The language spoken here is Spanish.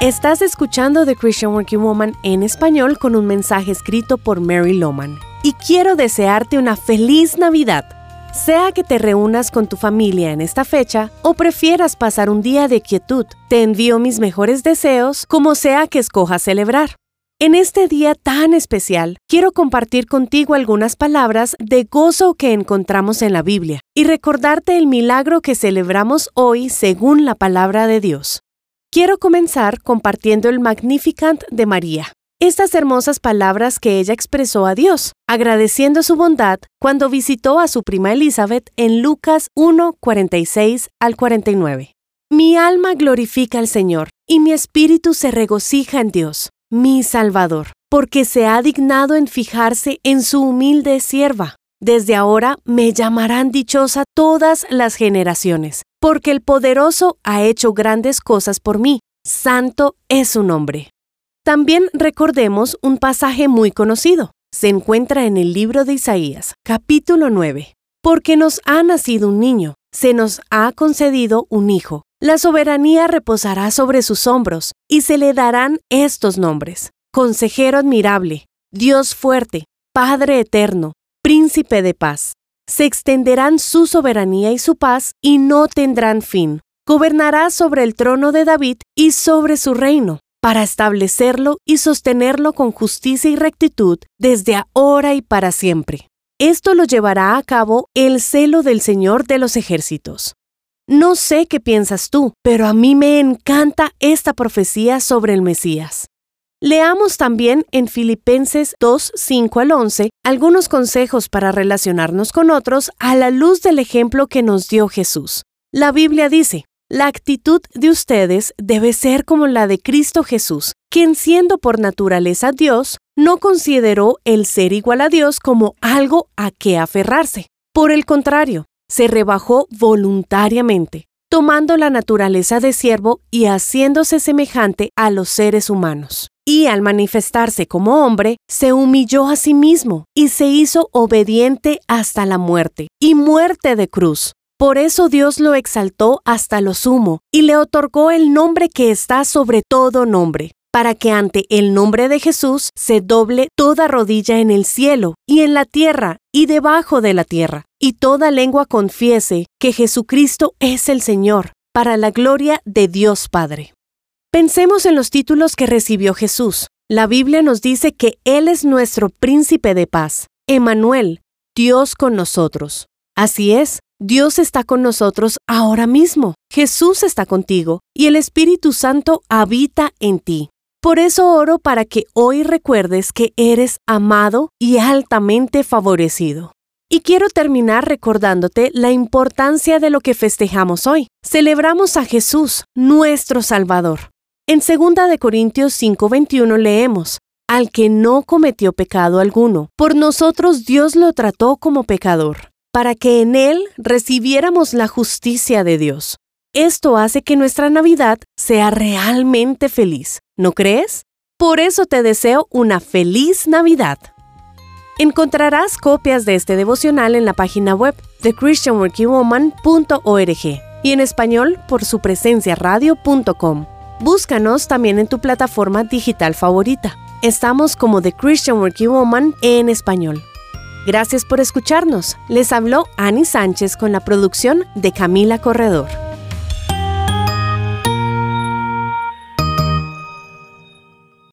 Estás escuchando The Christian Working Woman en español con un mensaje escrito por Mary Loman. Y quiero desearte una feliz Navidad. Sea que te reúnas con tu familia en esta fecha o prefieras pasar un día de quietud, te envío mis mejores deseos como sea que escojas celebrar. En este día tan especial, quiero compartir contigo algunas palabras de gozo que encontramos en la Biblia y recordarte el milagro que celebramos hoy según la palabra de Dios. Quiero comenzar compartiendo el Magnificant de María. Estas hermosas palabras que ella expresó a Dios, agradeciendo su bondad cuando visitó a su prima Elizabeth en Lucas 1, 46 al 49. Mi alma glorifica al Señor, y mi espíritu se regocija en Dios, mi Salvador, porque se ha dignado en fijarse en su humilde sierva. Desde ahora me llamarán dichosa todas las generaciones, porque el poderoso ha hecho grandes cosas por mí. Santo es su nombre. También recordemos un pasaje muy conocido. Se encuentra en el libro de Isaías, capítulo 9. Porque nos ha nacido un niño, se nos ha concedido un hijo. La soberanía reposará sobre sus hombros, y se le darán estos nombres. Consejero admirable, Dios fuerte, Padre eterno, Príncipe de paz se extenderán su soberanía y su paz y no tendrán fin. Gobernará sobre el trono de David y sobre su reino, para establecerlo y sostenerlo con justicia y rectitud desde ahora y para siempre. Esto lo llevará a cabo el celo del Señor de los ejércitos. No sé qué piensas tú, pero a mí me encanta esta profecía sobre el Mesías. Leamos también en Filipenses 2, 5 al 11 algunos consejos para relacionarnos con otros a la luz del ejemplo que nos dio Jesús. La Biblia dice, la actitud de ustedes debe ser como la de Cristo Jesús, quien siendo por naturaleza Dios, no consideró el ser igual a Dios como algo a que aferrarse. Por el contrario, se rebajó voluntariamente, tomando la naturaleza de siervo y haciéndose semejante a los seres humanos y al manifestarse como hombre, se humilló a sí mismo y se hizo obediente hasta la muerte, y muerte de cruz. Por eso Dios lo exaltó hasta lo sumo, y le otorgó el nombre que está sobre todo nombre, para que ante el nombre de Jesús se doble toda rodilla en el cielo, y en la tierra, y debajo de la tierra, y toda lengua confiese que Jesucristo es el Señor, para la gloria de Dios Padre. Pensemos en los títulos que recibió Jesús. La Biblia nos dice que Él es nuestro príncipe de paz, Emanuel, Dios con nosotros. Así es, Dios está con nosotros ahora mismo. Jesús está contigo y el Espíritu Santo habita en ti. Por eso oro para que hoy recuerdes que eres amado y altamente favorecido. Y quiero terminar recordándote la importancia de lo que festejamos hoy. Celebramos a Jesús, nuestro Salvador. En 2 de Corintios 5:21 leemos: Al que no cometió pecado alguno, por nosotros Dios lo trató como pecador, para que en él recibiéramos la justicia de Dios. Esto hace que nuestra Navidad sea realmente feliz, ¿no crees? Por eso te deseo una feliz Navidad. Encontrarás copias de este devocional en la página web de christianworkingwoman.org y en español por su presencia radio.com. Búscanos también en tu plataforma digital favorita. Estamos como The Christian Working Woman en español. Gracias por escucharnos. Les habló Annie Sánchez con la producción de Camila Corredor.